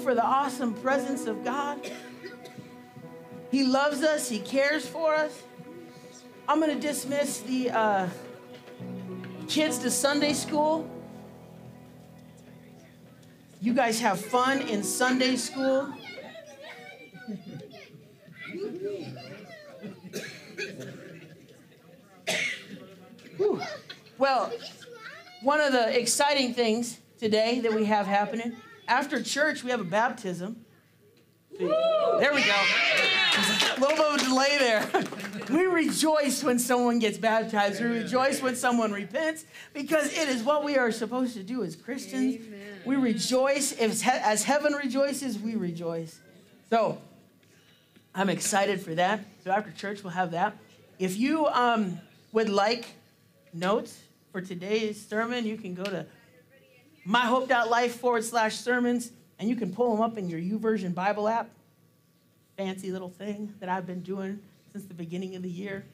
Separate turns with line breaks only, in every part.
For the awesome presence of God. He loves us, He cares for us. I'm going to dismiss the uh, kids to Sunday school. You guys have fun in Sunday school. Well, one of the exciting things today that we have happening after church, we have a baptism. There we go. A little bit of delay there. We rejoice when someone gets baptized. We rejoice when someone repents because it is what we are supposed to do as Christians. We rejoice. If, as heaven rejoices, we rejoice. So I'm excited for that. So after church, we'll have that. If you um, would like notes for today's sermon, you can go to myhope.life forward slash sermons and you can pull them up in your YouVersion Bible app. Fancy little thing that I've been doing since the beginning of the year.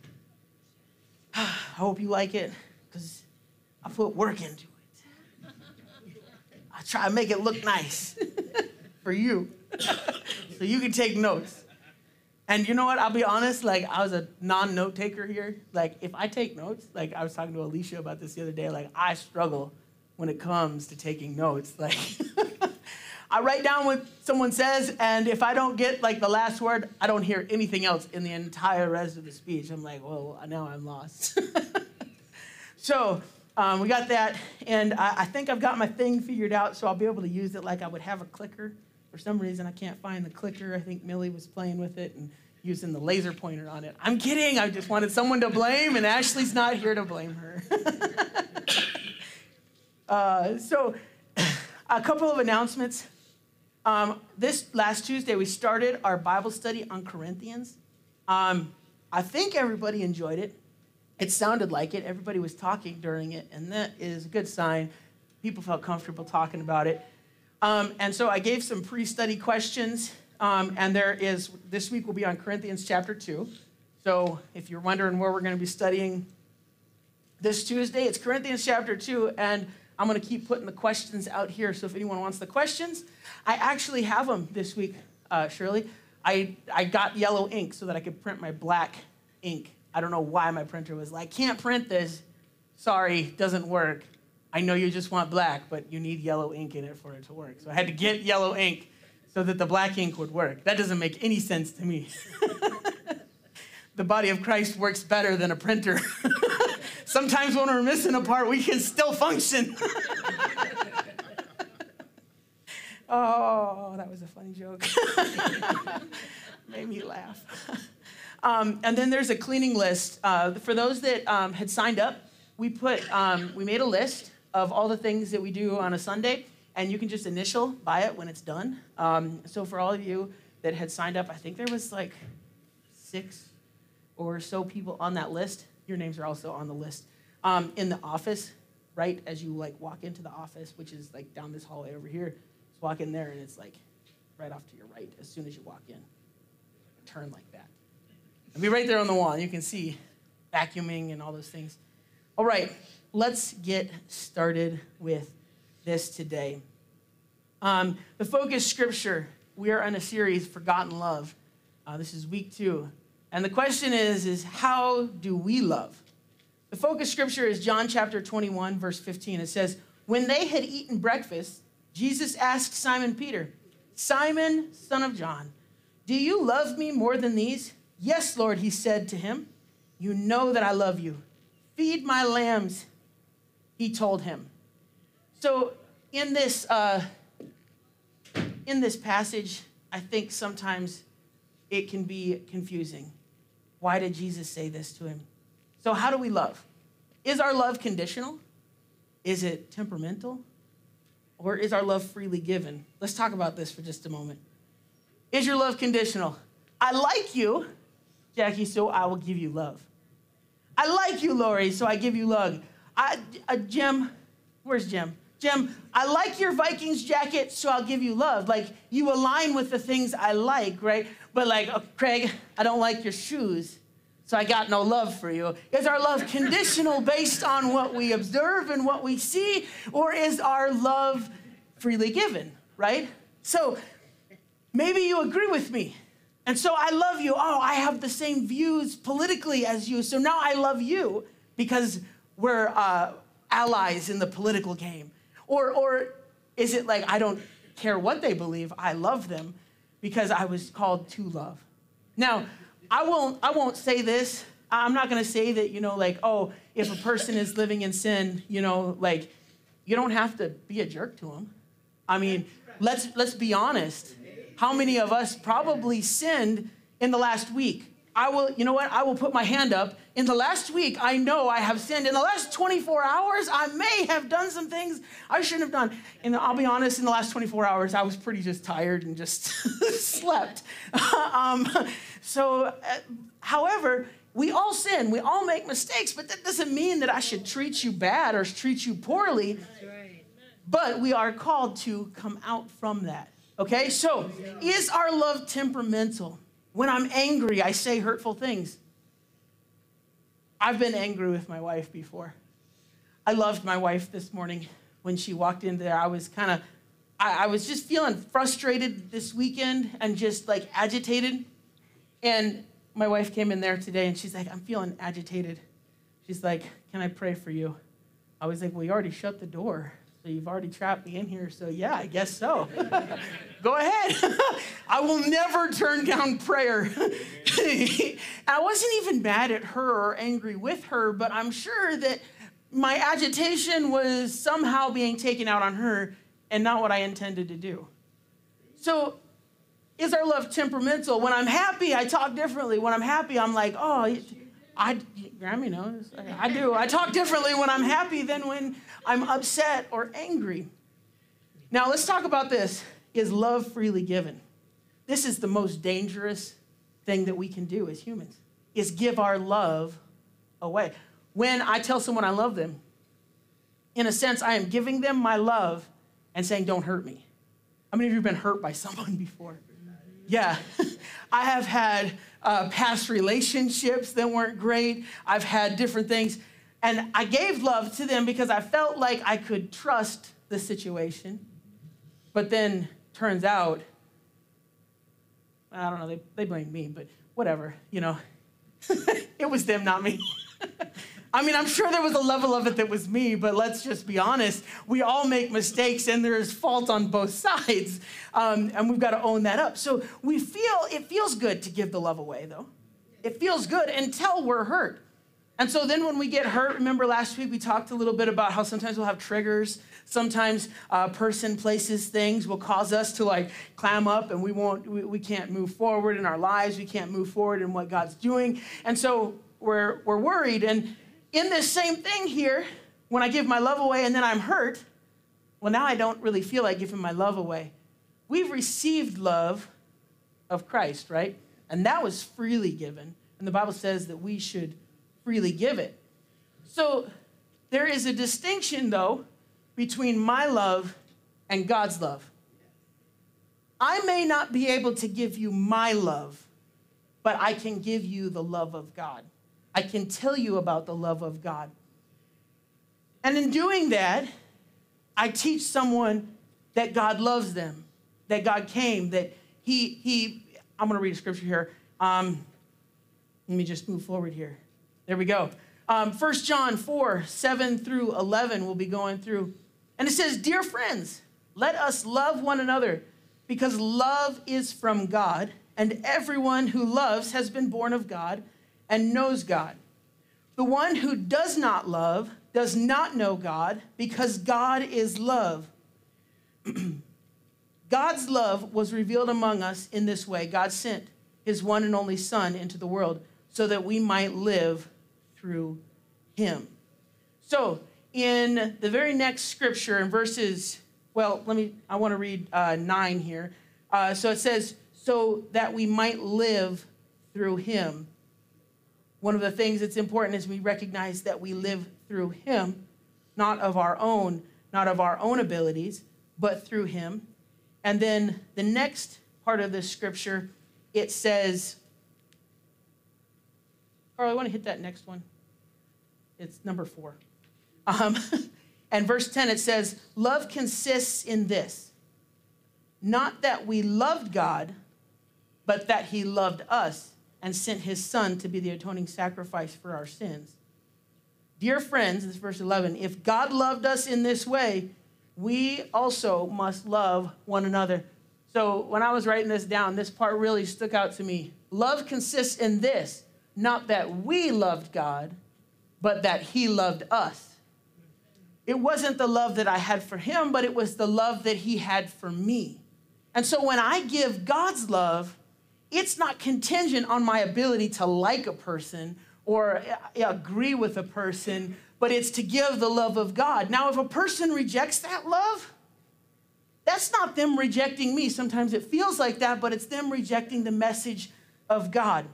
I hope you like it because I put work into it. I try to make it look nice for you so you can take notes. And you know what? I'll be honest, like I was a non-note taker here. Like if I take notes, like I was talking to Alicia about this the other day, like I struggle when it comes to taking notes. Like I write down what someone says, and if I don't get like the last word, I don't hear anything else in the entire rest of the speech. I'm like, well, now I'm lost. so um, we got that, and I, I think I've got my thing figured out, so I'll be able to use it like I would have a clicker. For some reason, I can't find the clicker. I think Millie was playing with it and using the laser pointer on it. I'm kidding. I just wanted someone to blame, and Ashley's not here to blame her. uh, so, a couple of announcements. Um, this last Tuesday, we started our Bible study on Corinthians. Um, I think everybody enjoyed it. It sounded like it. Everybody was talking during it, and that is a good sign. People felt comfortable talking about it. Um, and so I gave some pre study questions, um, and there is, this week will be on Corinthians chapter 2. So if you're wondering where we're going to be studying this Tuesday, it's Corinthians chapter 2, and I'm going to keep putting the questions out here. So if anyone wants the questions, I actually have them this week, uh, Shirley. I, I got yellow ink so that I could print my black ink. I don't know why my printer was like, can't print this. Sorry, doesn't work. I know you just want black, but you need yellow ink in it for it to work. So I had to get yellow ink so that the black ink would work. That doesn't make any sense to me. the body of Christ works better than a printer. Sometimes when we're missing a part, we can still function. oh, that was a funny joke. Made me laugh. Um, and then there's a cleaning list. Uh, for those that um, had signed up, we put um, we made a list of all the things that we do on a Sunday, and you can just initial by it when it's done. Um, so for all of you that had signed up, I think there was like six or so people on that list. Your names are also on the list. Um, in the office, right as you like walk into the office, which is like down this hallway over here, just walk in there and it's like right off to your right as soon as you walk in. Turn like that. It'll be right there on the wall. You can see vacuuming and all those things. All right, let's get started with this today. Um, the focus scripture, we are in a series, Forgotten Love. Uh, this is week two. And the question is, is how do we love? The focus scripture is John chapter 21, verse 15. It says, When they had eaten breakfast, Jesus asked Simon Peter, Simon, son of John, do you love me more than these? Yes, Lord, he said to him. You know that I love you. Feed my lambs, he told him. So, in this, uh, in this passage, I think sometimes it can be confusing. Why did Jesus say this to him? So, how do we love? Is our love conditional? Is it temperamental? Or is our love freely given? Let's talk about this for just a moment. Is your love conditional? I like you, Jackie, so I will give you love. I like you, Lori, so I give you love. I, uh, Jim, where's Jim? Jim, I like your Vikings jacket, so I'll give you love. Like you align with the things I like, right? But like, oh, Craig, I don't like your shoes, so I got no love for you. Is our love conditional based on what we observe and what we see, or is our love freely given, right? So maybe you agree with me. And so I love you. Oh, I have the same views politically as you. So now I love you because we're uh, allies in the political game. Or, or is it like I don't care what they believe, I love them because I was called to love? Now, I won't, I won't say this. I'm not going to say that, you know, like, oh, if a person is living in sin, you know, like, you don't have to be a jerk to them. I mean, let's, let's be honest. How many of us probably sinned in the last week? I will, you know what? I will put my hand up. In the last week, I know I have sinned. In the last 24 hours, I may have done some things I shouldn't have done. And I'll be honest, in the last 24 hours, I was pretty just tired and just slept. um, so, uh, however, we all sin, we all make mistakes, but that doesn't mean that I should treat you bad or treat you poorly. But we are called to come out from that. Okay, so is our love temperamental? When I'm angry, I say hurtful things. I've been angry with my wife before. I loved my wife this morning when she walked in there. I was kind of, I, I, was just feeling frustrated this weekend and just like agitated. And my wife came in there today and she's like, I'm feeling agitated. She's like, Can I pray for you? I was like, Well, you already shut the door. So you've already trapped me in here, so yeah, I guess so. Go ahead. I will never turn down prayer. I wasn't even mad at her or angry with her, but I'm sure that my agitation was somehow being taken out on her and not what I intended to do. So, is our love temperamental? When I'm happy, I talk differently. When I'm happy, I'm like, oh, I, Grammy knows. I do. I talk differently when I'm happy than when I'm upset or angry. Now, let's talk about this. Is love freely given? This is the most dangerous thing that we can do as humans is give our love away. When I tell someone I love them, in a sense, I am giving them my love and saying, don't hurt me. How many of you have been hurt by someone before? Yeah. I have had uh, past relationships that weren't great. I've had different things. And I gave love to them because I felt like I could trust the situation. But then turns out, I don't know, they, they blame me, but whatever, you know. it was them, not me. I mean, I'm sure there was a level of it that was me, but let's just be honest. We all make mistakes and there is fault on both sides. Um, and we've got to own that up. So we feel, it feels good to give the love away, though. It feels good until we're hurt. And so then when we get hurt, remember last week we talked a little bit about how sometimes we'll have triggers. Sometimes a person, places, things will cause us to like clam up and we won't, we, we can't move forward in our lives. We can't move forward in what God's doing. And so we're, we're worried. And in this same thing here, when I give my love away and then I'm hurt, well, now I don't really feel like giving my love away. We've received love of Christ, right? And that was freely given. And the Bible says that we should freely give it. So there is a distinction, though, between my love and God's love. I may not be able to give you my love, but I can give you the love of God. I can tell you about the love of God. And in doing that, I teach someone that God loves them, that God came, that He, He, I'm gonna read a scripture here. Um, let me just move forward here. There we go. Um, 1 John 4, 7 through 11, we'll be going through. And it says, Dear friends, let us love one another because love is from God, and everyone who loves has been born of God and knows God. The one who does not love does not know God because God is love. God's love was revealed among us in this way God sent his one and only Son into the world so that we might live through him. So, in the very next scripture, in verses, well, let me, I want to read uh, nine here. Uh, so it says, so that we might live through him. One of the things that's important is we recognize that we live through him, not of our own, not of our own abilities, but through him. And then the next part of this scripture, it says, Carl, I want to hit that next one. It's number four. Um, and verse 10, it says, Love consists in this not that we loved God, but that he loved us and sent his son to be the atoning sacrifice for our sins. Dear friends, this is verse 11, if God loved us in this way, we also must love one another. So when I was writing this down, this part really stuck out to me. Love consists in this not that we loved God, but that He loved us. It wasn't the love that I had for Him, but it was the love that He had for me. And so when I give God's love, it's not contingent on my ability to like a person or uh, agree with a person but it's to give the love of God. Now, if a person rejects that love, that's not them rejecting me. Sometimes it feels like that, but it's them rejecting the message of God.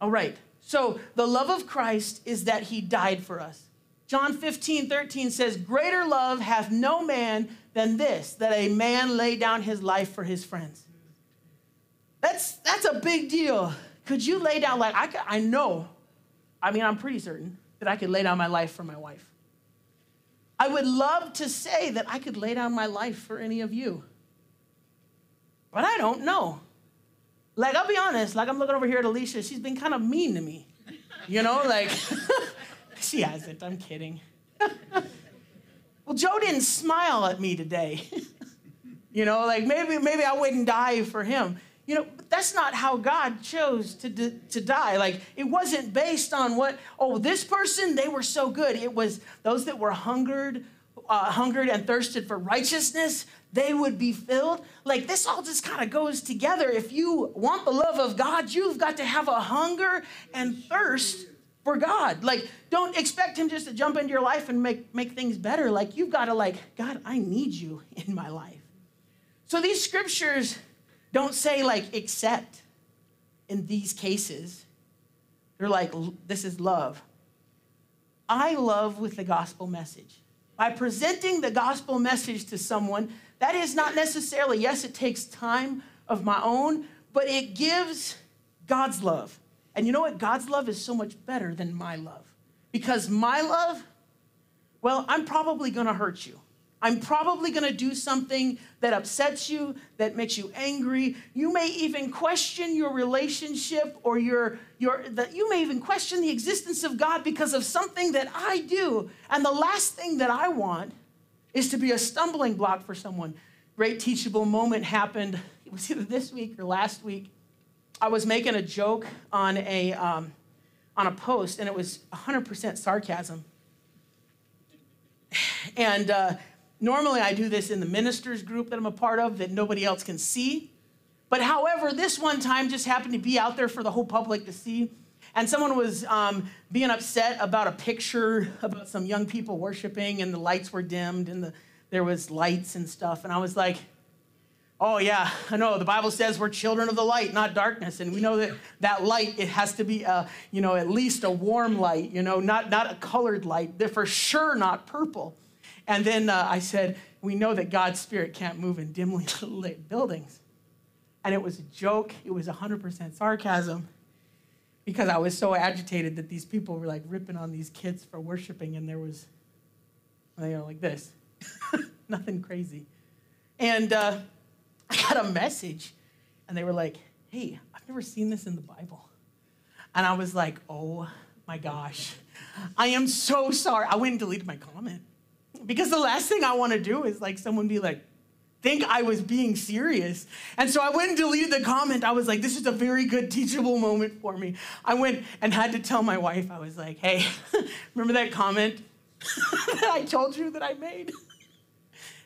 All right, so the love of Christ is that he died for us. John 15, 13 says, Greater love hath no man than this, that a man lay down his life for his friends. That's, that's a big deal. Could you lay down, like, I, I know, I mean, I'm pretty certain that I could lay down my life for my wife. I would love to say that I could lay down my life for any of you, but I don't know. Like, I'll be honest, like, I'm looking over here at Alicia, she's been kind of mean to me. You know, like, she hasn't, I'm kidding. well, Joe didn't smile at me today. you know, like, maybe, maybe I wouldn't die for him. You know, that's not how God chose to, to die. Like, it wasn't based on what, oh, this person, they were so good. It was those that were hungered, uh, hungered and thirsted for righteousness, they would be filled. Like, this all just kind of goes together. If you want the love of God, you've got to have a hunger and thirst for God. Like, don't expect Him just to jump into your life and make, make things better. Like, you've got to, like, God, I need you in my life. So, these scriptures don't say, like, except in these cases. They're like, this is love. I love with the gospel message. By presenting the gospel message to someone, that is not necessarily, yes, it takes time of my own, but it gives God's love. And you know what? God's love is so much better than my love. Because my love, well, I'm probably gonna hurt you. I'm probably to do something that upsets you, that makes you angry. You may even question your relationship or your, your that you may even question the existence of God because of something that I do. And the last thing that I want is to be a stumbling block for someone. Great teachable moment happened. It was either this week or last week. I was making a joke on a um, on a post, and it was 100% sarcasm. And uh, Normally, I do this in the ministers group that I'm a part of that nobody else can see. But however, this one time just happened to be out there for the whole public to see. And someone was um, being upset about a picture about some young people worshiping, and the lights were dimmed, and the, there was lights and stuff. And I was like, oh yeah, I know. The Bible says we're children of the light, not darkness. And we know that that light, it has to be, a, you know, at least a warm light, you know, not, not a colored light. They're for sure not purple. And then uh, I said, We know that God's Spirit can't move in dimly lit buildings. And it was a joke, it was 100% sarcasm because I was so agitated that these people were like ripping on these kids for worshiping, and there was, you know, like this. Nothing crazy. And uh, I got a message, and they were like, Hey, I've never seen this in the Bible. And I was like, Oh my gosh, I am so sorry. I went and deleted my comment. Because the last thing I want to do is like someone be like, think I was being serious. And so I went and deleted the comment. I was like, this is a very good teachable moment for me. I went and had to tell my wife, I was like, hey, remember that comment that I told you that I made?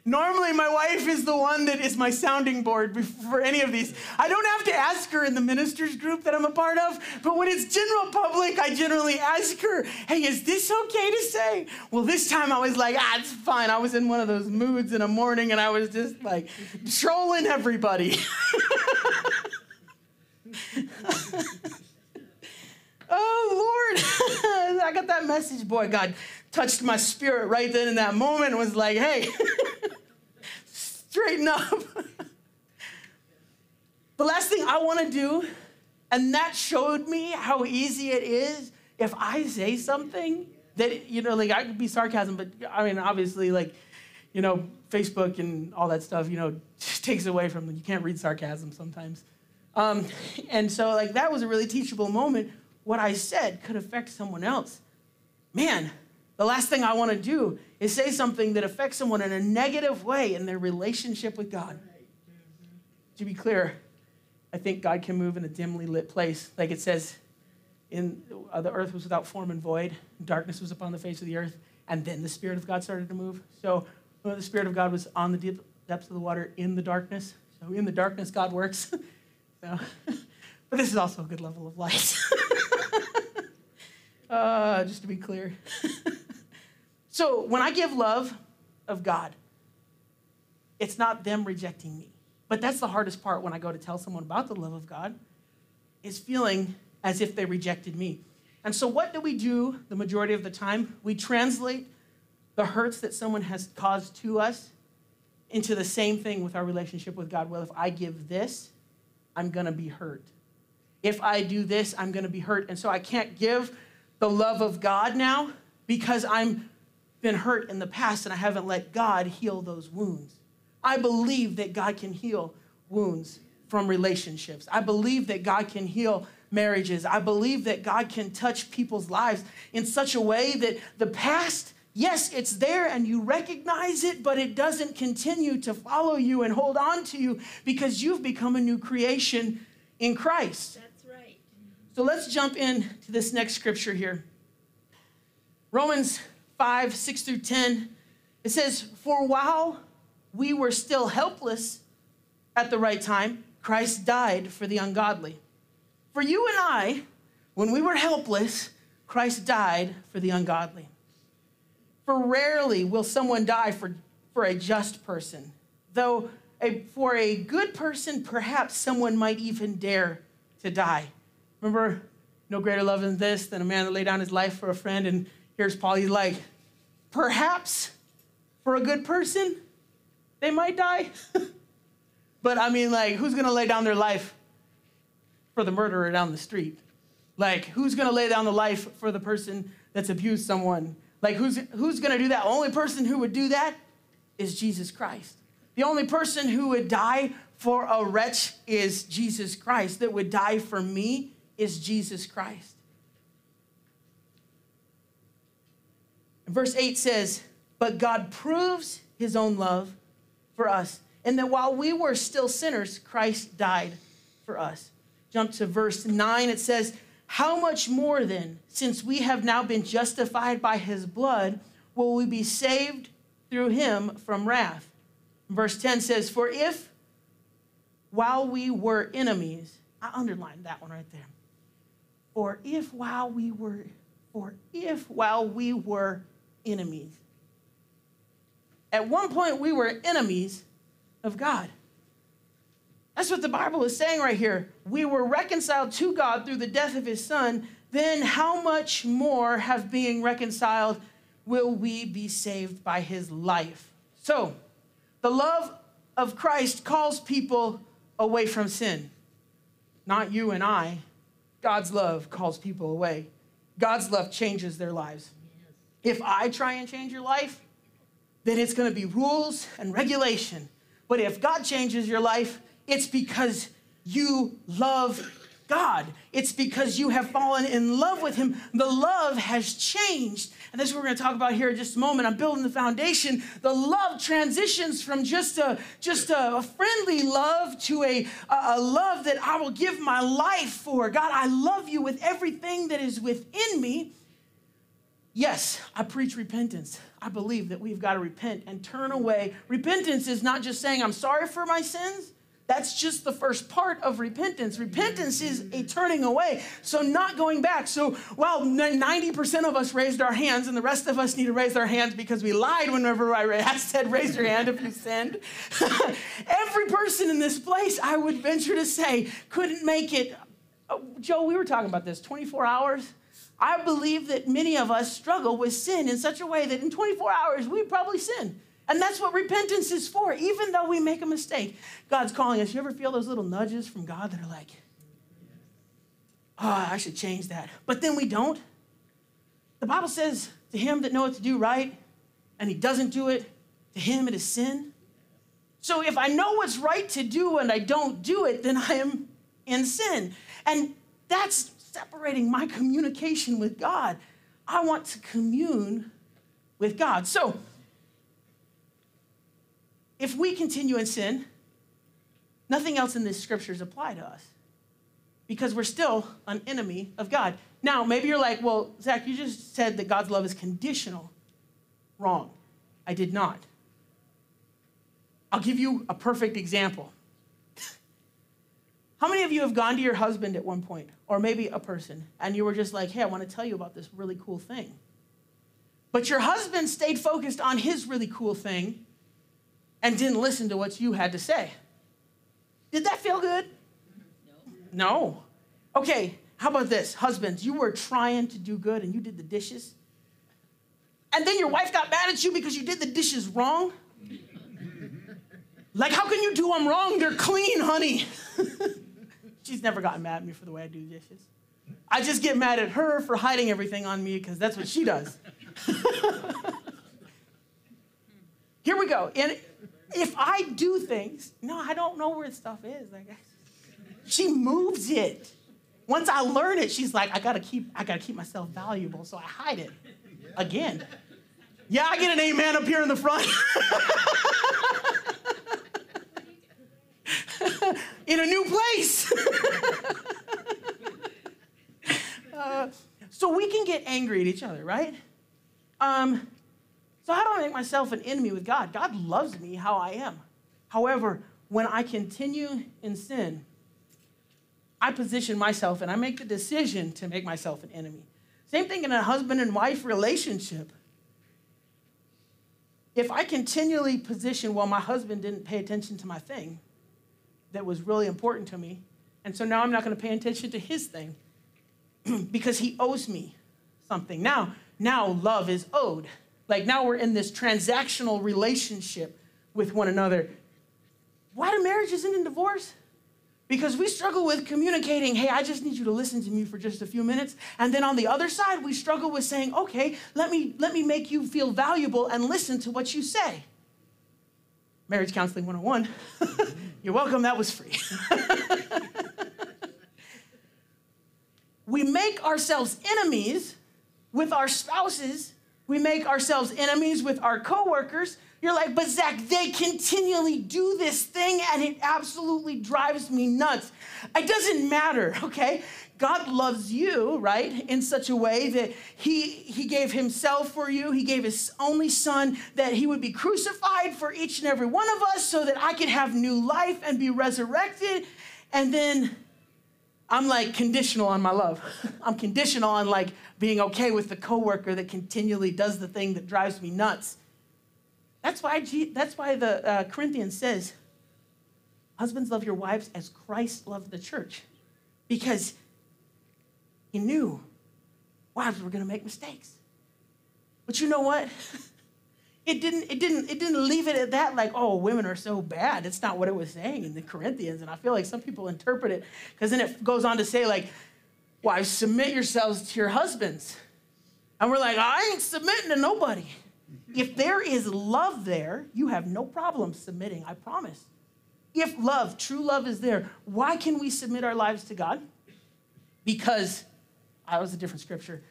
Normally, my wife is the one that is my sounding board for any of these. I don't have to ask her in the ministers group that I'm a part of, but when it's general public, I generally ask her, hey, is this okay to say? Well, this time I was like, ah, it's fine. I was in one of those moods in a morning and I was just like trolling everybody. oh, Lord. I got that message, boy. God touched my spirit right then in that moment was like, hey, straighten up. the last thing I want to do, and that showed me how easy it is if I say something that, you know, like I could be sarcasm, but I mean, obviously, like, you know, Facebook and all that stuff, you know, takes away from. You can't read sarcasm sometimes. Um, and so, like, that was a really teachable moment. What I said could affect someone else. Man, the last thing I want to do is say something that affects someone in a negative way in their relationship with God. To be clear, I think God can move in a dimly lit place. Like it says, in uh, the earth was without form and void, darkness was upon the face of the earth, and then the Spirit of God started to move. So well, the Spirit of God was on the deep depths of the water in the darkness. So in the darkness, God works. so, but this is also a good level of light. uh, just to be clear. So when I give love of God, it's not them rejecting me. But that's the hardest part when I go to tell someone about the love of God, is feeling as if they rejected me. And so what do we do the majority of the time? We translate the hurts that someone has caused to us into the same thing with our relationship with God. Well, if I give this, I'm going to be hurt. If I do this, I'm going to be hurt. And so I can't give the love of God now because I'm been hurt in the past and I haven't let God heal those wounds. I believe that God can heal wounds from relationships. I believe that God can heal marriages. I believe that God can touch people's lives in such a way that the past, yes, it's there and you recognize it, but it doesn't continue to follow you and hold on to you because you've become a new creation in Christ. So let's jump into this next scripture here. Romans 5, 6 through 10, it says, For while we were still helpless at the right time, Christ died for the ungodly. For you and I, when we were helpless, Christ died for the ungodly. For rarely will someone die for, for a just person, though a, for a good person, perhaps someone might even dare to die. Remember, no greater love than this, than a man that laid down his life for a friend. And here's Paul, he's like, Perhaps for a good person, they might die. but I mean, like, who's gonna lay down their life for the murderer down the street? Like, who's gonna lay down the life for the person that's abused someone? Like, who's, who's gonna do that? The only person who would do that is Jesus Christ. The only person who would die for a wretch is Jesus Christ. That would die for me is Jesus Christ. Verse 8 says, But God proves his own love for us, and that while we were still sinners, Christ died for us. Jump to verse 9, it says, How much more then, since we have now been justified by his blood, will we be saved through him from wrath? Verse 10 says, For if while we were enemies, I underlined that one right there. For if while we were, or if while we were enemies. At one point, we were enemies of God. That's what the Bible is saying right here. We were reconciled to God through the death of his son. Then, how much more, have being reconciled, will we be saved by his life? So, the love of Christ calls people away from sin. Not you and I. God's love calls people away. God's love changes their lives. If I try and change your life, then it's going to be rules and regulation. But if God changes your life, it's because you love God. It's because you have fallen in love with Him. The love has changed. And that's what we're going to talk about here in just a moment. I'm building the foundation. The love transitions from just a, just a friendly love to a, a love that I will give my life for. God, I love you with everything that is within me. Yes, I preach repentance. I believe that we've got to repent and turn away. Repentance is not just saying, I'm sorry for my sins. That's just the first part of repentance. Repentance is a turning away, so not going back. So while 90% of us raised our hands, and the rest of us need to raise our hands because we lied whenever I said, raise your hand if you sinned. Every person in this place, I would venture to say, couldn't make it. Oh, Joe, we were talking about this 24 hours. I believe that many of us struggle with sin in such a way that in 24 hours we probably sin. And that's what repentance is for. Even though we make a mistake, God's calling us. You ever feel those little nudges from God that are like, oh, I should change that. But then we don't. The Bible says, to him that knoweth to do right, and he doesn't do it, to him it is sin. So if I know what's right to do and I don't do it, then I am in sin. And that's separating my communication with God. I want to commune with God. So if we continue in sin, nothing else in the scriptures apply to us because we're still an enemy of God. Now, maybe you're like, well, Zach, you just said that God's love is conditional. Wrong. I did not. I'll give you a perfect example. How many of you have gone to your husband at one point, or maybe a person, and you were just like, hey, I want to tell you about this really cool thing? But your husband stayed focused on his really cool thing and didn't listen to what you had to say. Did that feel good? No. No. Okay, how about this? Husbands, you were trying to do good and you did the dishes. And then your wife got mad at you because you did the dishes wrong. Like, how can you do them wrong? They're clean, honey. She's never gotten mad at me for the way I do dishes. I just get mad at her for hiding everything on me because that's what she does. Here we go. And if I do things, no, I don't know where stuff is. Like, she moves it. Once I learn it, she's like, I gotta keep, I gotta keep myself valuable, so I hide it. Again. Yeah, I get an amen up here in the front. in a new place. uh, so we can get angry at each other, right? Um, so how do I make myself an enemy with God? God loves me how I am. However, when I continue in sin, I position myself and I make the decision to make myself an enemy. Same thing in a husband and wife relationship. If I continually position, well, my husband didn't pay attention to my thing that was really important to me, and so now I'm not going to pay attention to his thing because he owes me something. Now, now love is owed. Like now we're in this transactional relationship with one another. Why do marriages end in divorce? Because we struggle with communicating, hey, I just need you to listen to me for just a few minutes. And then on the other side, we struggle with saying, okay, let me, let me make you feel valuable and listen to what you say. Marriage Counseling 101. You're welcome, that was free. we make ourselves enemies with our spouses we make ourselves enemies with our coworkers. You're like, but Zach, they continually do this thing and it absolutely drives me nuts. It doesn't matter, okay? God loves you, right, in such a way that he, he gave himself for you. He gave his only son that he would be crucified for each and every one of us so that I could have new life and be resurrected. And then I'm like conditional on my love. I'm conditional on like being okay with the coworker that continually does the thing that drives me nuts. That's why, that's why the uh, Corinthians says, Husbands, love your wives as Christ loved the church. Because he knew wives were going to make mistakes. But you know what? it didn't, it, didn't, it didn't leave it at that, like, oh, women are so bad. It's not what it was saying in the Corinthians. And I feel like some people interpret it because then it goes on to say, like, wives, submit yourselves to your husbands. And we're like, I ain't submitting to nobody. If there is love there, you have no problem submitting, I promise. If love, true love is there, why can we submit our lives to God? because, that was a different scripture.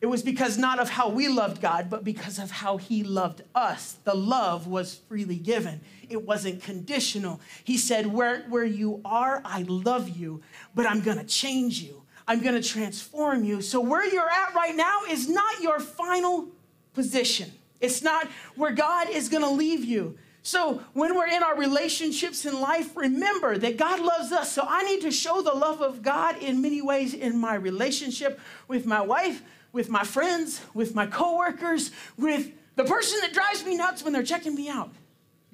It was because not of how we loved God, but because of how He loved us. The love was freely given, it wasn't conditional. He said, Where, where you are, I love you, but I'm gonna change you. I'm gonna transform you. So, where you're at right now is not your final position, it's not where God is gonna leave you. So, when we're in our relationships in life, remember that God loves us. So, I need to show the love of God in many ways in my relationship with my wife with my friends, with my coworkers, with the person that drives me nuts when they're checking me out,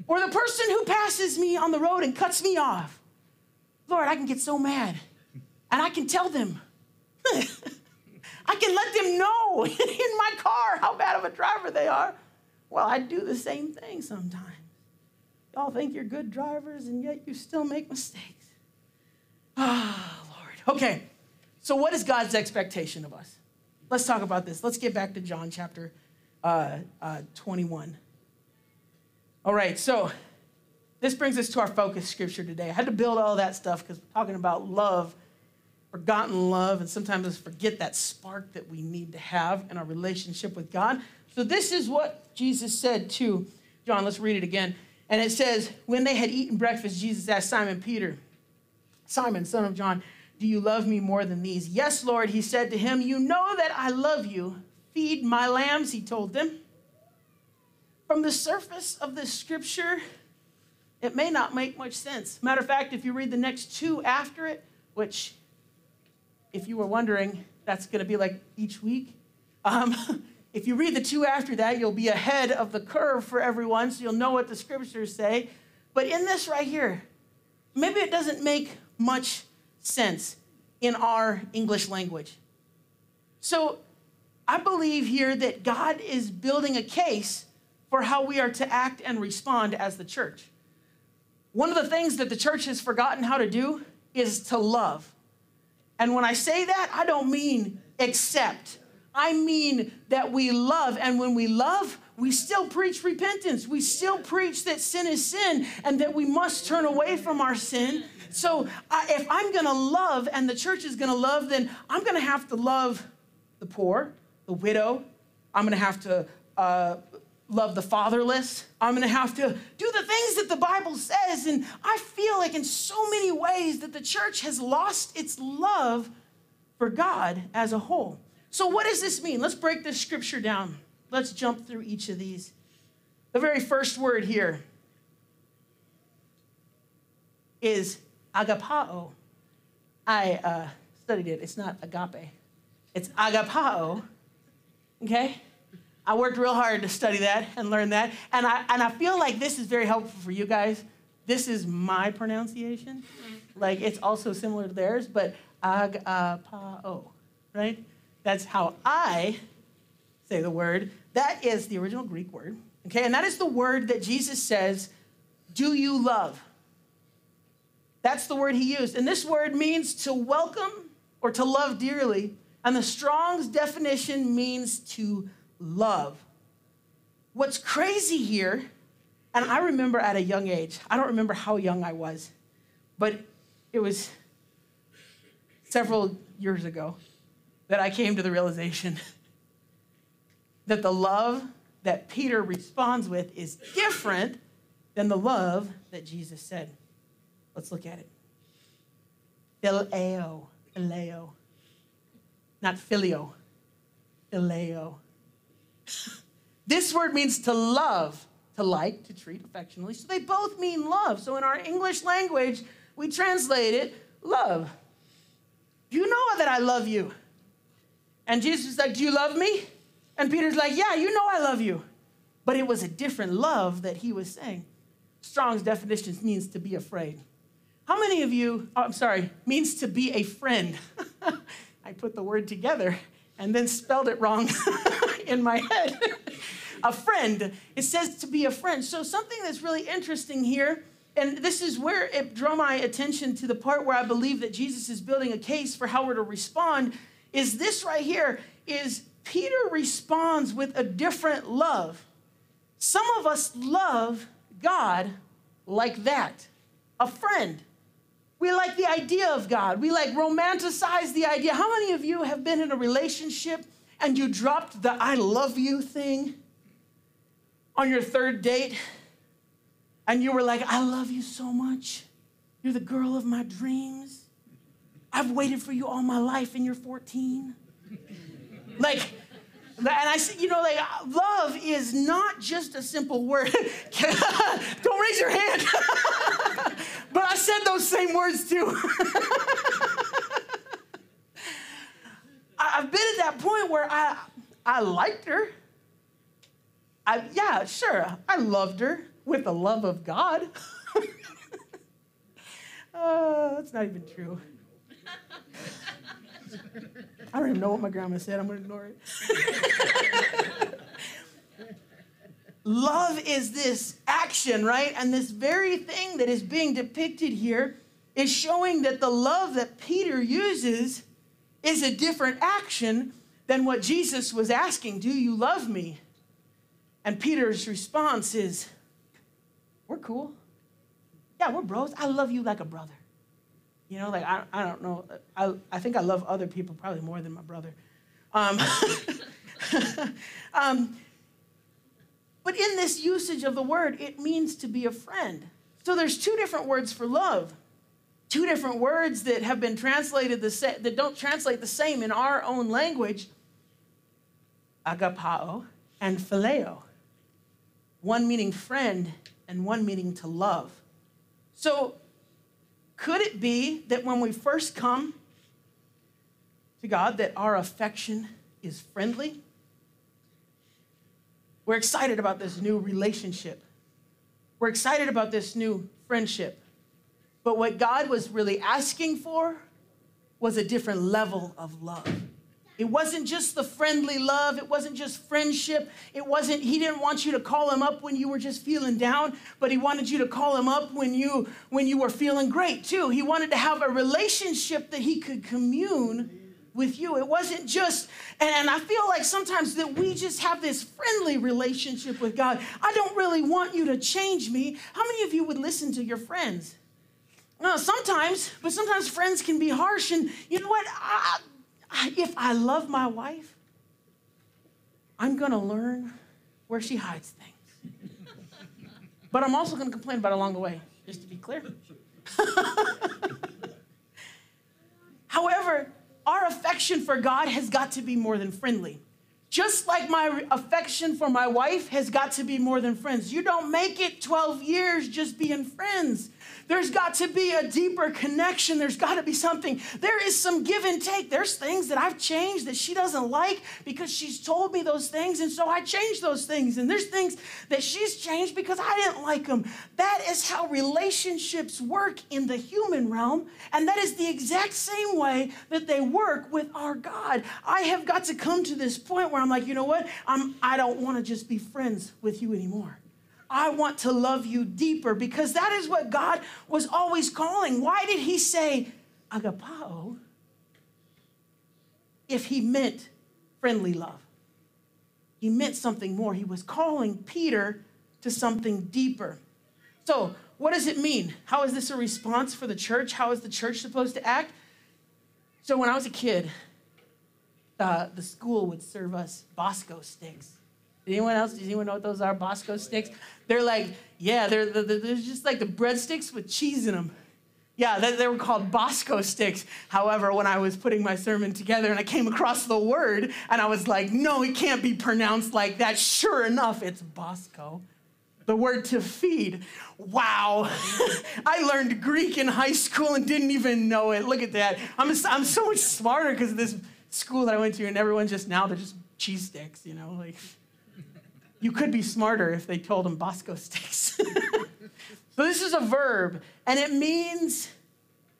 or the person who passes me on the road and cuts me off. Lord, I can get so mad. And I can tell them, I can let them know in my car how bad of a driver they are. Well, I do the same thing sometimes. Y'all think you're good drivers, and yet you still make mistakes. Ah, oh, Lord. Okay, so what is God's expectation of us? Let's talk about this. Let's get back to John chapter uh, uh, 21. All right, so this brings us to our focus scripture today. I had to build all that stuff because we're talking about love, forgotten love, and sometimes us forget that spark that we need to have in our relationship with God. So this is what Jesus said to John. Let's read it again. And it says, When they had eaten breakfast, Jesus asked Simon Peter, Simon, son of John, do you love me more than these? Yes, Lord, he said to him. You know that I love you. Feed my lambs, he told them. From the surface of the scripture, it may not make much sense. Matter of fact, if you read the next two after it, which, if you were wondering, that's going to be like each week. Um, if you read the two after that, you'll be ahead of the curve for everyone, so you'll know what the scriptures say. But in this right here, maybe it doesn't make much sense in our English language. So I believe here that God is building a case for how we are to act and respond as the church. One of the things that the church has forgotten how to do is to love. And when I say that, I don't mean accept. I mean that we love. And when we love, we still preach repentance. We still preach that sin is sin and that we must turn away from our sin so I, if I'm going to love and the church is going to love, then I'm going to have to love the poor, the widow. I'm going to have to uh, love the fatherless. I'm going to have to do the things that the Bible says. And I feel like in so many ways that the church has lost its love for God as a whole. So, what does this mean? Let's break this scripture down. Let's jump through each of these. The very first word here is agapao. I uh, studied it. It's not agape, it's agapao. Okay? I worked real hard to study that and learn that. And I, and I feel like this is very helpful for you guys. This is my pronunciation. Like it's also similar to theirs, but agapao, right? That's how I say the word. That is the original Greek word. Okay? And that is the word that Jesus says, Do you love? That's the word he used. And this word means to welcome or to love dearly. And the Strong's definition means to love. What's crazy here, and I remember at a young age, I don't remember how young I was, but it was several years ago that I came to the realization that the love that Peter responds with is different than the love that Jesus said. Let's look at it. Phileo, phileo, not filio, phileo. this word means to love, to like, to treat affectionately. So they both mean love. So in our English language, we translate it love. You know that I love you. And Jesus is like, Do you love me? And Peter's like, Yeah, you know I love you. But it was a different love that he was saying. Strong's definition means to be afraid. How many of you, oh, I'm sorry, means to be a friend? I put the word together and then spelled it wrong in my head. a friend. It says to be a friend. So, something that's really interesting here, and this is where it drew my attention to the part where I believe that Jesus is building a case for how we're to respond, is this right here is Peter responds with a different love. Some of us love God like that, a friend. We like the idea of God. We like romanticize the idea. How many of you have been in a relationship and you dropped the I love you thing on your third date? And you were like, I love you so much. You're the girl of my dreams. I've waited for you all my life and you're 14. like, and I said, you know, like love is not just a simple word. Don't raise your hand. but I said those same words too. I've been at that point where I I liked her. I yeah, sure. I loved her with the love of God. uh, that's not even true. I don't even know what my grandma said. I'm going to ignore it. Love is this action, right? And this very thing that is being depicted here is showing that the love that Peter uses is a different action than what Jesus was asking Do you love me? And Peter's response is, We're cool. Yeah, we're bros. I love you like a brother. You know, like I, I don't know. I, I think I love other people probably more than my brother. Um, um, but in this usage of the word, it means to be a friend. So there's two different words for love. Two different words that have been translated the sa- that don't translate the same in our own language. Agapao and phileo. One meaning friend and one meaning to love. So could it be that when we first come to God, that our affection is friendly? We're excited about this new relationship. We're excited about this new friendship. But what God was really asking for was a different level of love. It wasn't just the friendly love. It wasn't just friendship. It wasn't, he didn't want you to call him up when you were just feeling down, but he wanted you to call him up when you when you were feeling great too. He wanted to have a relationship that he could commune with you. It wasn't just, and I feel like sometimes that we just have this friendly relationship with God. I don't really want you to change me. How many of you would listen to your friends? No, sometimes, but sometimes friends can be harsh. And you know what? I, if I love my wife, I'm going to learn where she hides things. but I'm also going to complain about it along the way, just to be clear. However, our affection for God has got to be more than friendly. Just like my affection for my wife has got to be more than friends. You don't make it 12 years just being friends. There's got to be a deeper connection. There's got to be something. There is some give and take. There's things that I've changed that she doesn't like because she's told me those things. And so I changed those things. And there's things that she's changed because I didn't like them. That is how relationships work in the human realm. And that is the exact same way that they work with our God. I have got to come to this point where I'm like, you know what? I'm, I don't want to just be friends with you anymore. I want to love you deeper because that is what God was always calling. Why did he say agapao if he meant friendly love? He meant something more. He was calling Peter to something deeper. So, what does it mean? How is this a response for the church? How is the church supposed to act? So, when I was a kid, uh, the school would serve us Bosco sticks. Anyone else? Does anyone know what those are? Bosco sticks? They're like, yeah, they're, they're, they're just like the breadsticks with cheese in them. Yeah, they, they were called Bosco sticks. However, when I was putting my sermon together and I came across the word and I was like, no, it can't be pronounced like that. Sure enough, it's Bosco. The word to feed. Wow. I learned Greek in high school and didn't even know it. Look at that. I'm, I'm so much smarter because of this school that I went to, and everyone just now, they're just cheese sticks, you know? Like, you could be smarter if they told him Bosco sticks. so this is a verb, and it means,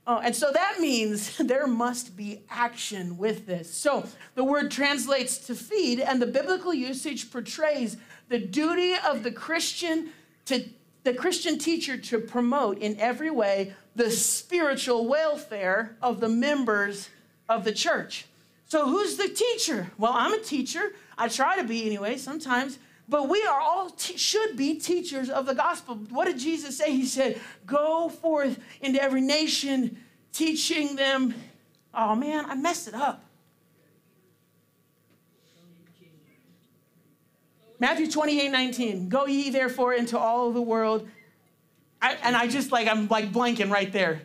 oh, and so that means there must be action with this. So the word translates to feed, and the biblical usage portrays the duty of the Christian to the Christian teacher to promote in every way the spiritual welfare of the members of the church. So who's the teacher? Well, I'm a teacher. I try to be anyway. Sometimes but we are all should be teachers of the gospel. What did Jesus say? He said, "Go forth into every nation, teaching them." Oh man, I messed it up. Matthew 28 19. Go ye therefore into all the world. I, and I just like, I'm like blanking right there.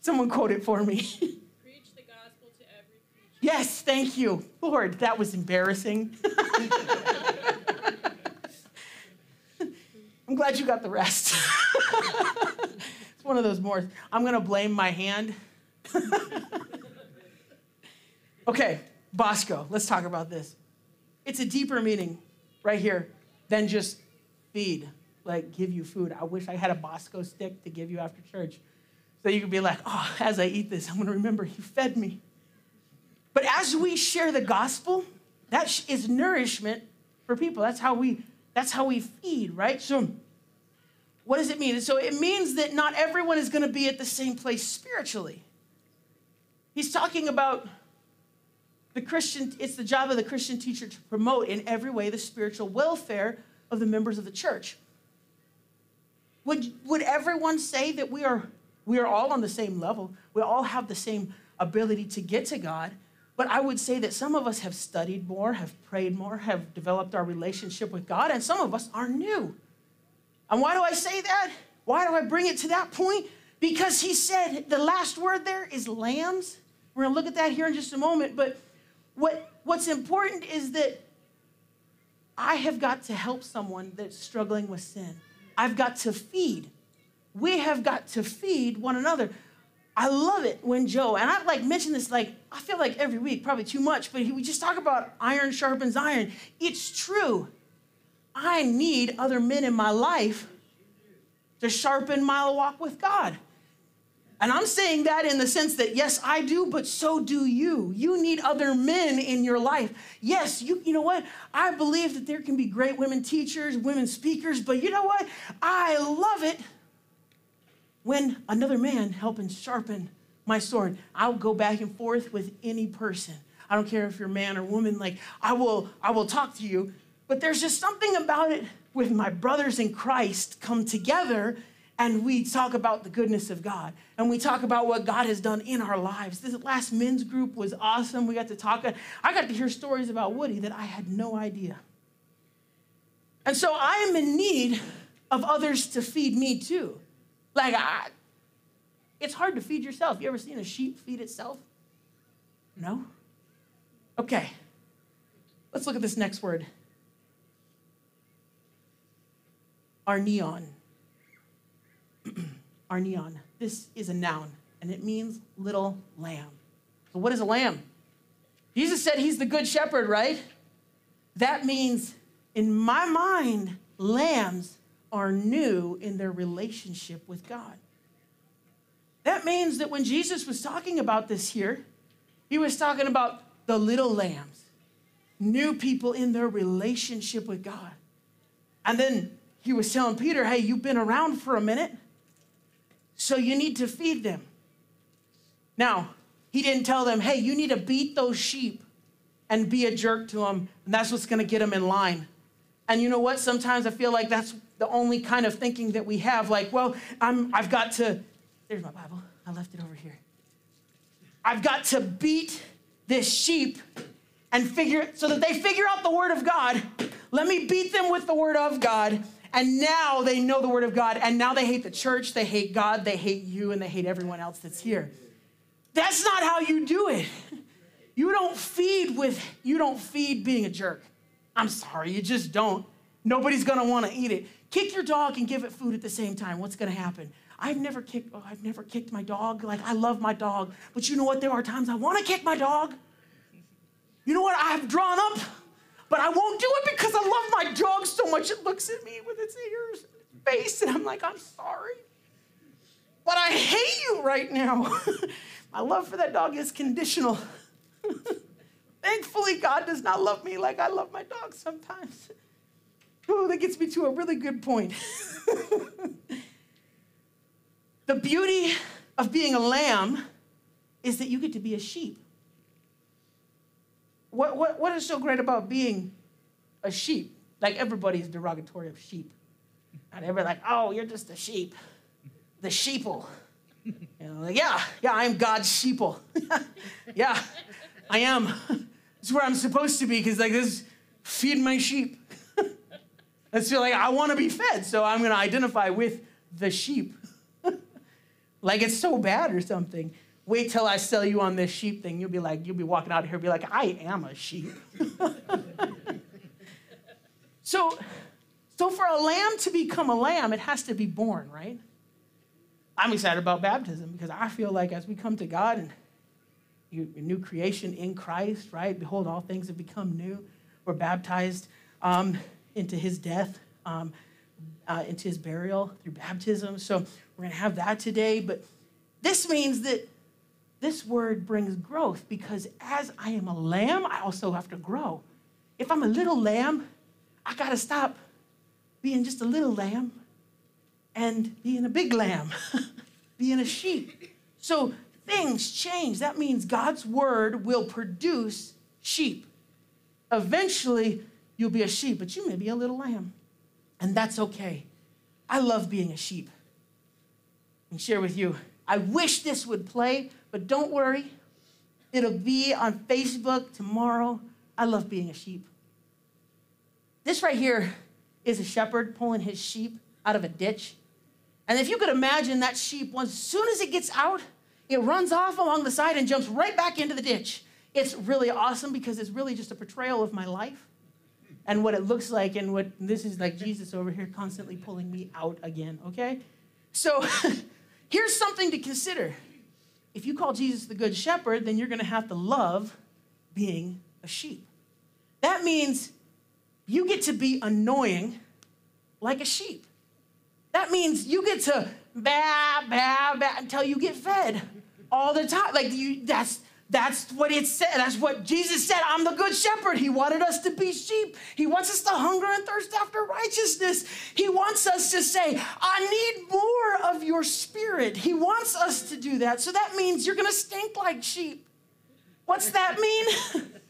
Someone quote it for me.
Preach the gospel to every creature.
yes, thank you. Lord, that was embarrassing. I'm glad you got the rest. it's one of those more. I'm going to blame my hand. okay, Bosco, let's talk about this. It's a deeper meaning right here than just feed, like give you food. I wish I had a Bosco stick to give you after church so you could be like, oh, as I eat this, I'm going to remember you fed me. But as we share the gospel, that is nourishment for people. That's how we that's how we feed, right? So what does it mean? So it means that not everyone is going to be at the same place spiritually. He's talking about the Christian, it's the job of the Christian teacher to promote in every way the spiritual welfare of the members of the church. Would, would everyone say that we are, we are all on the same level? We all have the same ability to get to God. But I would say that some of us have studied more, have prayed more, have developed our relationship with God, and some of us are new. And why do I say that? Why do I bring it to that point? Because he said the last word there is lambs. We're going to look at that here in just a moment. But what, what's important is that I have got to help someone that's struggling with sin. I've got to feed. We have got to feed one another. I love it when Joe, and I like mention this like, I feel like every week, probably too much, but he, we just talk about iron sharpens iron. It's true. I need other men in my life to sharpen my walk with God. And I'm saying that in the sense that, yes, I do, but so do you. You need other men in your life. Yes, you, you know what? I believe that there can be great women teachers, women speakers, but you know what? I love it when another man helping sharpen my sword. I'll go back and forth with any person. I don't care if you're man or woman, like I will, I will talk to you. But there's just something about it with my brothers in Christ come together and we talk about the goodness of God and we talk about what God has done in our lives. This last men's group was awesome. We got to talk. I got to hear stories about Woody that I had no idea. And so I am in need of others to feed me too. Like, I, it's hard to feed yourself. You ever seen a sheep feed itself? No? Okay. Let's look at this next word. Arnion. Arnion. This is a noun, and it means little lamb. So, what is a lamb? Jesus said he's the good shepherd, right? That means, in my mind, lambs are new in their relationship with God. That means that when Jesus was talking about this here, he was talking about the little lambs, new people in their relationship with God. And then he was telling Peter, hey, you've been around for a minute, so you need to feed them. Now, he didn't tell them, hey, you need to beat those sheep and be a jerk to them, and that's what's gonna get them in line. And you know what? Sometimes I feel like that's the only kind of thinking that we have. Like, well, I'm, I've got to, there's my Bible. I left it over here. I've got to beat this sheep and figure, so that they figure out the word of God. Let me beat them with the word of God. And now they know the word of God. And now they hate the church, they hate God, they hate you, and they hate everyone else that's here. That's not how you do it. You don't feed with, you don't feed being a jerk. I'm sorry, you just don't. Nobody's gonna wanna eat it. Kick your dog and give it food at the same time. What's gonna happen? I've never kicked, oh, I've never kicked my dog. Like I love my dog, but you know what? There are times I wanna kick my dog. You know what? I've drawn up, but I won't do it because I love my dog so much. It looks at me with its ears, and its face, and I'm like, I'm sorry. But I hate you right now. my love for that dog is conditional. Thankfully, God does not love me like I love my dog sometimes. Oh, that gets me to a really good point. the beauty of being a lamb is that you get to be a sheep. What, what, what is so great about being a sheep? like everybody is derogatory of sheep. And everybody like, oh, you're just a sheep. The sheeple. You know, like, yeah, yeah, I'm God's sheeple. yeah, I am. It's where I'm supposed to be, because like this, feed my sheep. I feel like I want to be fed, so I'm gonna identify with the sheep. like it's so bad or something. Wait till I sell you on this sheep thing. You'll be like, you'll be walking out of here, be like, I am a sheep. so, so for a lamb to become a lamb, it has to be born, right? I'm excited about baptism because I feel like as we come to God and you, new creation in Christ, right? Behold, all things have become new. We're baptized um, into his death, um, uh, into his burial through baptism. So we're going to have that today. But this means that this word brings growth because as I am a lamb, I also have to grow. If I'm a little lamb, I got to stop being just a little lamb and being a big lamb, being a sheep. So things change. That means God's word will produce sheep. Eventually, you'll be a sheep, but you may be a little lamb. And that's okay. I love being a sheep. And share with you, I wish this would play, but don't worry. It'll be on Facebook tomorrow. I love being a sheep. This right here is a shepherd pulling his sheep out of a ditch. And if you could imagine that sheep, as soon as it gets out, it runs off along the side and jumps right back into the ditch. It's really awesome because it's really just a portrayal of my life and what it looks like and what this is like Jesus over here constantly pulling me out again, okay? So here's something to consider. If you call Jesus the good shepherd, then you're going to have to love being a sheep. That means you get to be annoying like a sheep. That means you get to bah, bah, bah until you get fed all the time. Like you, that's that's what it said. That's what Jesus said. I'm the good shepherd. He wanted us to be sheep. He wants us to hunger and thirst after righteousness. He wants us to say, I need more of your spirit. He wants us to do that. So that means you're going to stink like sheep. What's that mean?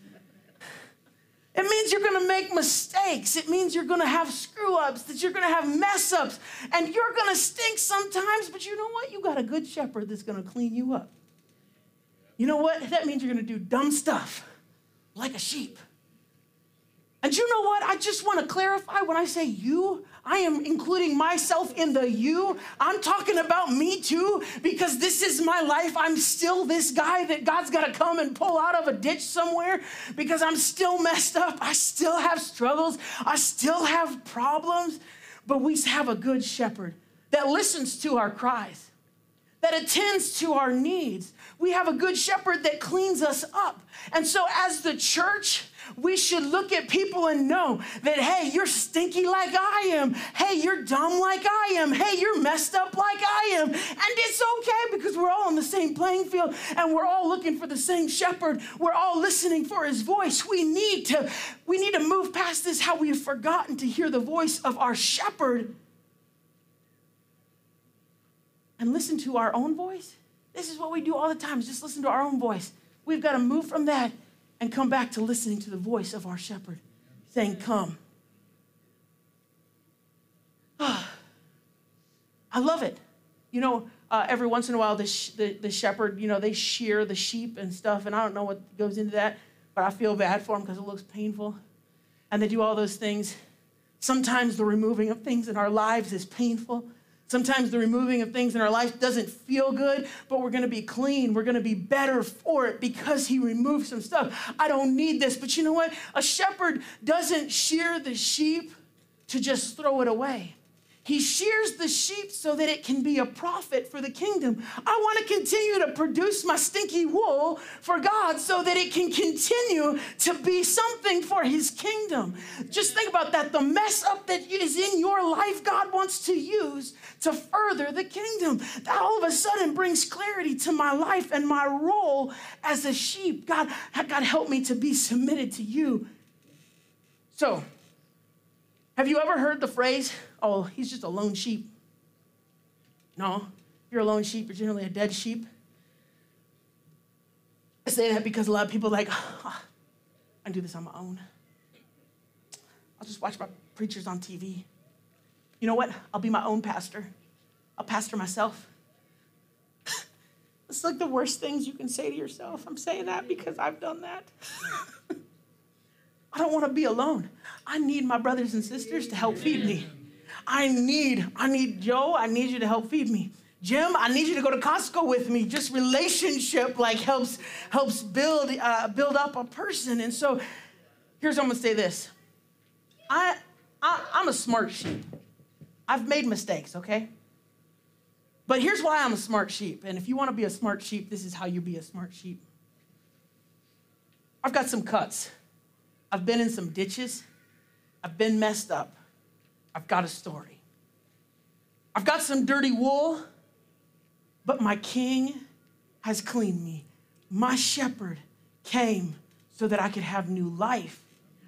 It means you're going to make mistakes. It means you're going to have screw ups, that you're going to have mess ups, and you're going to stink sometimes, but you know what? You got a good shepherd that's going to clean you up. You know what? That means you're going to do dumb stuff like a sheep. And you know what? I just want to clarify when I say you, I am including myself in the you. I'm talking about me too, because this is my life. I'm still this guy that God's got to come and pull out of a ditch somewhere because I'm still messed up. I still have struggles. I still have problems. But we have a good shepherd that listens to our cries, that attends to our needs. We have a good shepherd that cleans us up. And so, as the church, we should look at people and know that, hey, you're stinky like I am. Hey, you're dumb like I am. Hey, you're messed up like I am. And it's okay because we're all on the same playing field and we're all looking for the same shepherd. We're all listening for his voice. We need to, we need to move past this how we have forgotten to hear the voice of our shepherd and listen to our own voice. This is what we do all the time, is just listen to our own voice. We've got to move from that and come back to listening to the voice of our shepherd saying, Come. I love it. You know, uh, every once in a while, the, sh- the, the, shepherd, you know, they shear the sheep and stuff, and I don't know what goes into that, but I feel bad for them because it looks painful. And they do all those things. Sometimes the removing of things in our lives is painful. Sometimes the removing of things in our life doesn't feel good, but we're going to be clean. We're going to be better for it because he removed some stuff. I don't need this. But you know what? A shepherd doesn't shear the sheep to just throw it away. He shears the sheep so that it can be a profit for the kingdom. I want to continue to produce my stinky wool for God so that it can continue to be something for his kingdom. Just think about that. The mess up that is in your life, God wants to use to further the kingdom. That all of a sudden brings clarity to my life and my role as a sheep. God, God help me to be submitted to you. So, have you ever heard the phrase, oh, he's just a lone sheep? No, you're a lone sheep, you're generally a dead sheep. I say that because a lot of people are like, oh, I do this on my own. I'll just watch my preachers on TV. You know what? I'll be my own pastor. I'll pastor myself. it's like the worst things you can say to yourself. I'm saying that because I've done that. I don't want to be alone. I need my brothers and sisters to help feed me. I need, I need Joe, I need you to help feed me. Jim, I need you to go to Costco with me. Just relationship like helps helps build uh, build up a person. And so, here's I'm gonna say this. I, I I'm a smart sheep. I've made mistakes, okay? But here's why I'm a smart sheep. And if you want to be a smart sheep, this is how you be a smart sheep. I've got some cuts. I've been in some ditches. I've been messed up. I've got a story. I've got some dirty wool, but my king has cleaned me. My shepherd came so that I could have new life.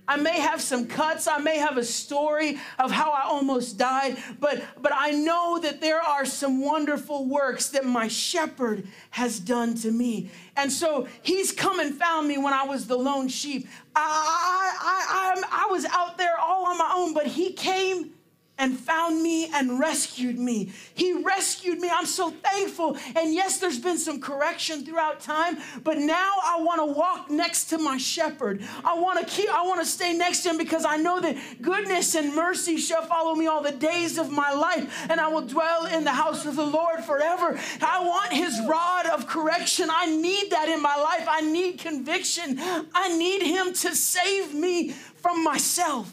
I may have some cuts, I may have a story of how I almost died, but, but I know that there are some wonderful works that my shepherd has done to me. And so he's come and found me when I was the lone sheep. I, I, I, I was out there all on my own, but he came and found me and rescued me. He rescued me. I'm so thankful. And yes, there's been some correction throughout time, but now I want to walk next to my shepherd. I want to keep I want to stay next to him because I know that goodness and mercy shall follow me all the days of my life, and I will dwell in the house of the Lord forever. I want his rod of correction. I need that in my life. I need conviction. I need him to save me from myself.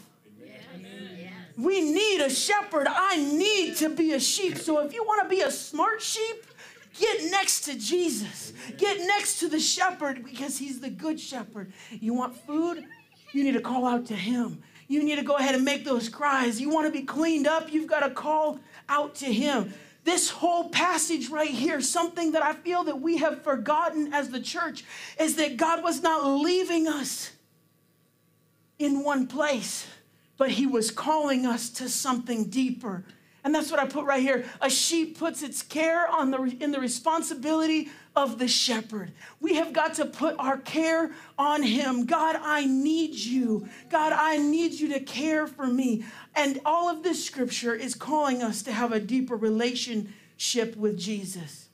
We need a shepherd. I need to be a sheep. So if you want to be a smart sheep, get next to Jesus. Get next to the shepherd because he's the good shepherd. You want food? You need to call out to him. You need to go ahead and make those cries. You want to be cleaned up? You've got to call out to him. This whole passage right here, something that I feel that we have forgotten as the church, is that God was not leaving us in one place but he was calling us to something deeper. And that's what I put right here. A sheep puts its care on the, in the responsibility of the shepherd. We have got to put our care on him. God, I need you. God, I need you to care for me. And all of this scripture is calling us to have a deeper relationship with Jesus.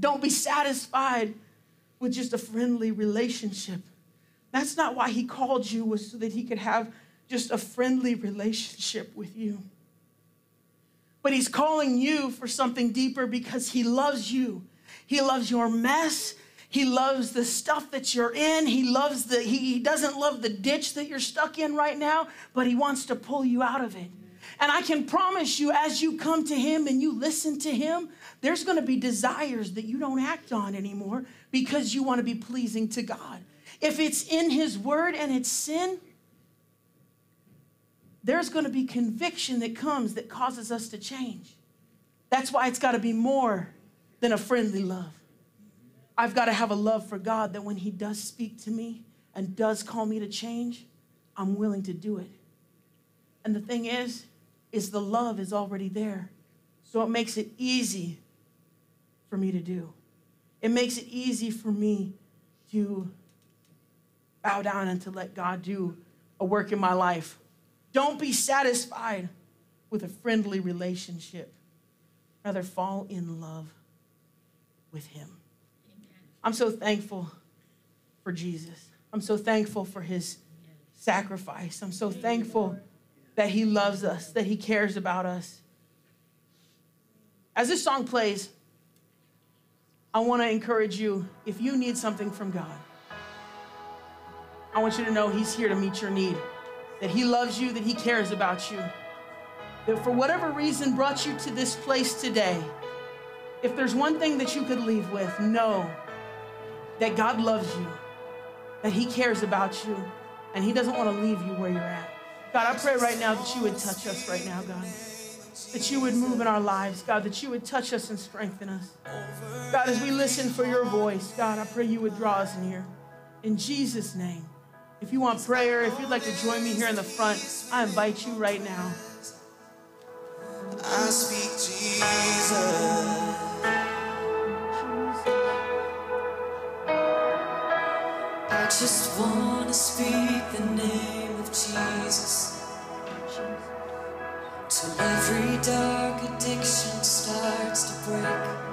Don't be satisfied with just a friendly relationship. That's not why he called you, was so that he could have just a friendly relationship with you. But He's calling you for something deeper because He loves you. He loves your mess. He loves the stuff that you're in. He loves the, he, he doesn't love the ditch that you're stuck in right now, but He wants to pull you out of it. And I can promise you, as you come to Him and you listen to Him, there's going to be desires that you don't act on anymore because you want to be pleasing to God. If it's in His Word and it's sin, there's going to be conviction that comes that causes us to change. That's why it's got to be more than a friendly love. I've got to have a love for God that when He does speak to me and does call me to change, I'm willing to do it. And the thing is, is the love is already there. So it makes it easy for me to do. It makes it easy for me to bow down and to let God do a work in my life don't be satisfied with a friendly relationship. Rather, fall in love with Him. I'm so thankful for Jesus. I'm so thankful for His sacrifice. I'm so thankful that He loves us, that He cares about us. As this song plays, I want to encourage you if you need something from God, I want you to know He's here to meet your need that He loves you, that He cares about you. That for whatever reason brought you to this place today, if there's one thing that you could leave with, know that God loves you, that He cares about you, and He doesn't want to leave you where you're at. God, I pray right now that you would touch us right now, God. That you would move in our lives, God, that you would touch us and strengthen us. God, as we listen for your voice, God, I pray you would draw us near. In Jesus' name. If you want prayer, if you'd like to join me here in the front, I invite you right now. I speak Jesus.
I just want to speak the name of Jesus till every dark addiction starts to break.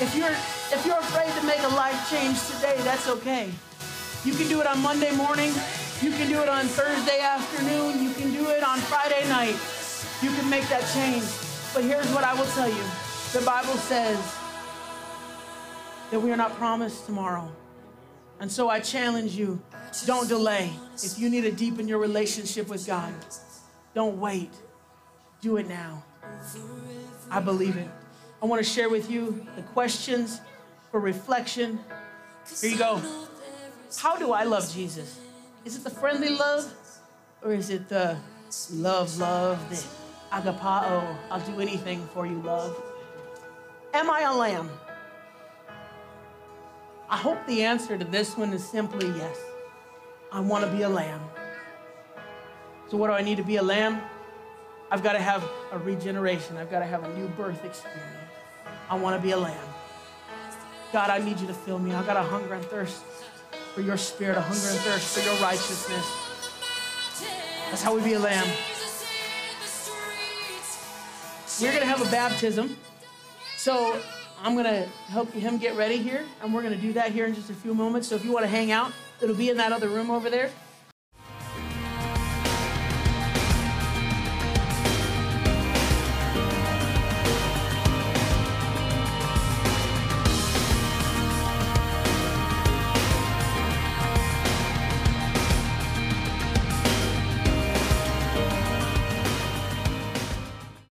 If you're if you're afraid to make a life change today, that's okay. You can do it on Monday morning. You can do it on Thursday afternoon. You can do it on Friday night. You can make that change. But here's what I will tell you. The Bible says that we are not promised tomorrow. And so I challenge you, don't delay. If you need to deepen your relationship with God, don't wait. Do it now. I believe it. I want to share with you the questions for reflection. Here you go. How do I love Jesus? Is it the friendly love or is it the love, love, the agapao, I'll do anything for you, love? Am I a lamb? I hope the answer to this one is simply yes. I want to be a lamb. So, what do I need to be a lamb? I've got to have a regeneration. I've got to have a new birth experience. I want to be a lamb. God, I need you to fill me. I got a hunger and thirst for your spirit, a hunger and thirst for your righteousness. That's how we be a lamb. We're going to have a baptism. So I'm going to help him get ready here, and we're going to do that here in just a few moments. So if you want to hang out, it'll be in that other room over there.